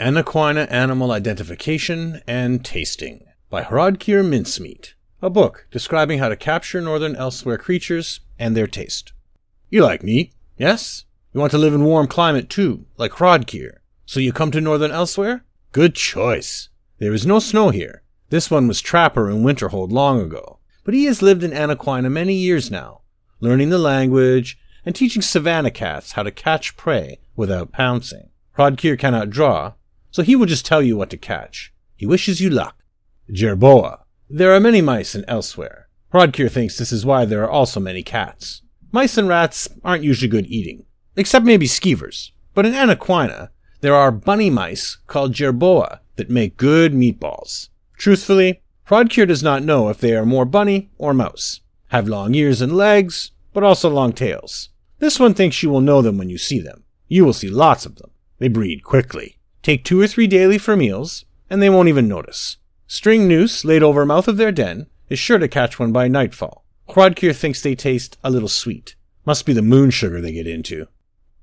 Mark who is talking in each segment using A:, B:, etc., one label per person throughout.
A: Anequina Animal Identification and Tasting by Hrodkir Mincemeat, a book describing how to capture northern Elsweyr creatures and their taste. You like meat, yes? You want to live in warm climate too, like Hrodkir. So you come to northern Elsweyr? Good choice. There is no snow here. This one was trapper in Winterhold long ago, but he has lived in Anequina many years now, learning the language and teaching savanna cats how to catch prey without pouncing. Hrodkir cannot draw, so he will just tell you what to catch. He wishes you luck. Jerboa. There are many mice in Elsweyr. Hrodkir thinks this is why there are also many cats. Mice and rats aren't usually good eating, except maybe skeevers. But in Anequina, there are bunny mice called jerboa that make good meatballs. Truthfully, Hrodkir does not know if they are more bunny or mouse. Have long ears and legs, but also long tails. This one thinks you will know them when you see them. You will see lots of them. They breed quickly. Take two or three daily for meals, and they won't even notice. String noose laid over mouth of their den is sure to catch one by nightfall. Hrodkir thinks they taste a little sweet. Must be the moon sugar they get into.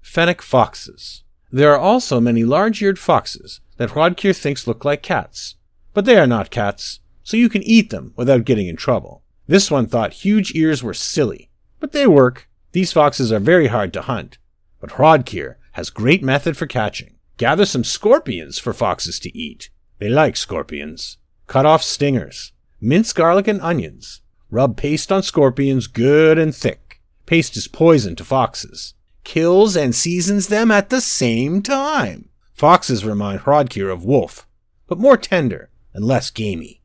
A: Fennec foxes. There are also many large-eared foxes that Hrodkir thinks look like cats. But they are not cats, so you can eat them without getting in trouble. This one thought huge ears were silly, but they work. These foxes are very hard to hunt, but Hrodkir has great method for catching. Gather some scorpions for foxes to eat. They like scorpions. Cut off stingers. Mince garlic and onions. Rub paste on scorpions good and thick. Paste is poison to foxes. Kills and seasons them at the same time. Foxes remind Hrodkir of wolf, but more tender and less gamey.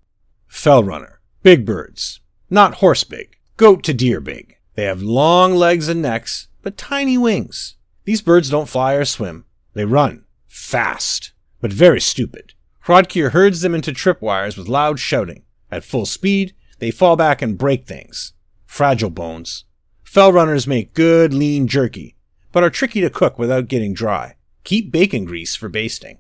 A: Fellrunner. Big birds. Not horse big. Goat to deer big. They have long legs and necks, but tiny wings. These birds don't fly or swim. They run fast, but very stupid. Hrodkir herds them into tripwires with loud shouting. At full speed, they fall back and break things. Fragile bones. Fell runners make good, lean jerky, but are tricky to cook without getting dry. Keep bacon grease for basting.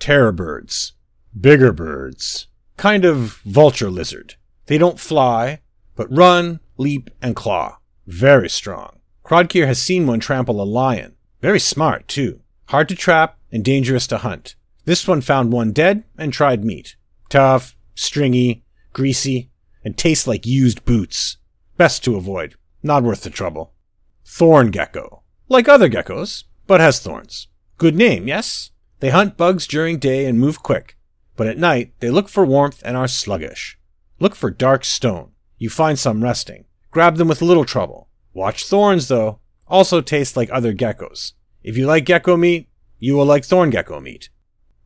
A: Terror birds. Bigger birds. Kind of vulture lizard. They don't fly, but run, leap, and claw. Very strong. Hrodkir has seen one trample a lion. Very smart, too. Hard to trap, and dangerous to hunt. This one found one dead and tried meat. Tough, stringy, greasy, and tastes like used boots. Best to avoid. Not worth the trouble. Thorn gecko. Like other geckos, but has thorns. Good name, yes? They hunt bugs during day and move quick, but at night they look for warmth and are sluggish. Look for dark stone. You find some resting. Grab them with little trouble. Watch thorns, though. Also taste like other geckos. If you like gecko meat, you will like thorn gecko meat.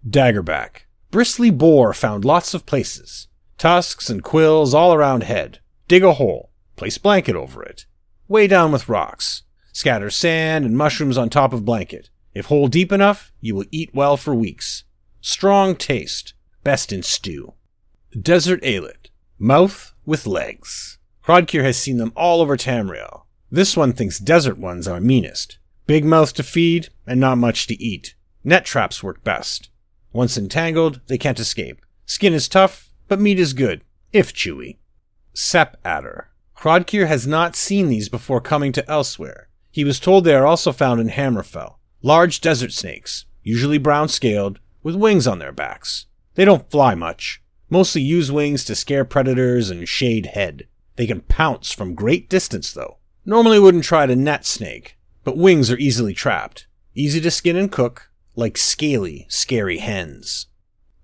A: Daggerback. Bristly boar found lots of places. Tusks and quills all around head. Dig a hole. Place blanket over it. Weigh down with rocks. Scatter sand and mushrooms on top of blanket. If hole deep enough, you will eat well for weeks. Strong taste. Best in stew. Desert Alit. Mouth with legs. Hrodkir has seen them all over Tamriel. This one thinks desert ones are meanest. Big mouth to feed, and not much to eat. Net traps work best. Once entangled, they can't escape. Skin is tough, but meat is good, if chewy. Sep adder. Hrodkir has not seen these before coming to Elsweyr. He was told they are also found in Hammerfell. Large desert snakes, usually brown scaled, with wings on their backs. They don't fly much, mostly use wings to scare predators and shade head. They can pounce from great distance though. Normally wouldn't try to net snake, but wings are easily trapped, easy to skin and cook, like scaly, scary hens.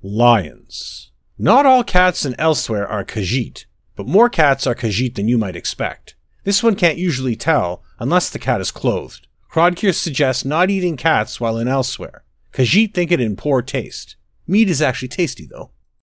A: Lions. Not all cats and Elsweyr are Khajiit, but more cats are Khajiit than you might expect. This one can't usually tell unless the cat is clothed. Hrodkir suggests not eating cats while in Elsweyr. Khajiit think it in poor taste. Meat is actually tasty though.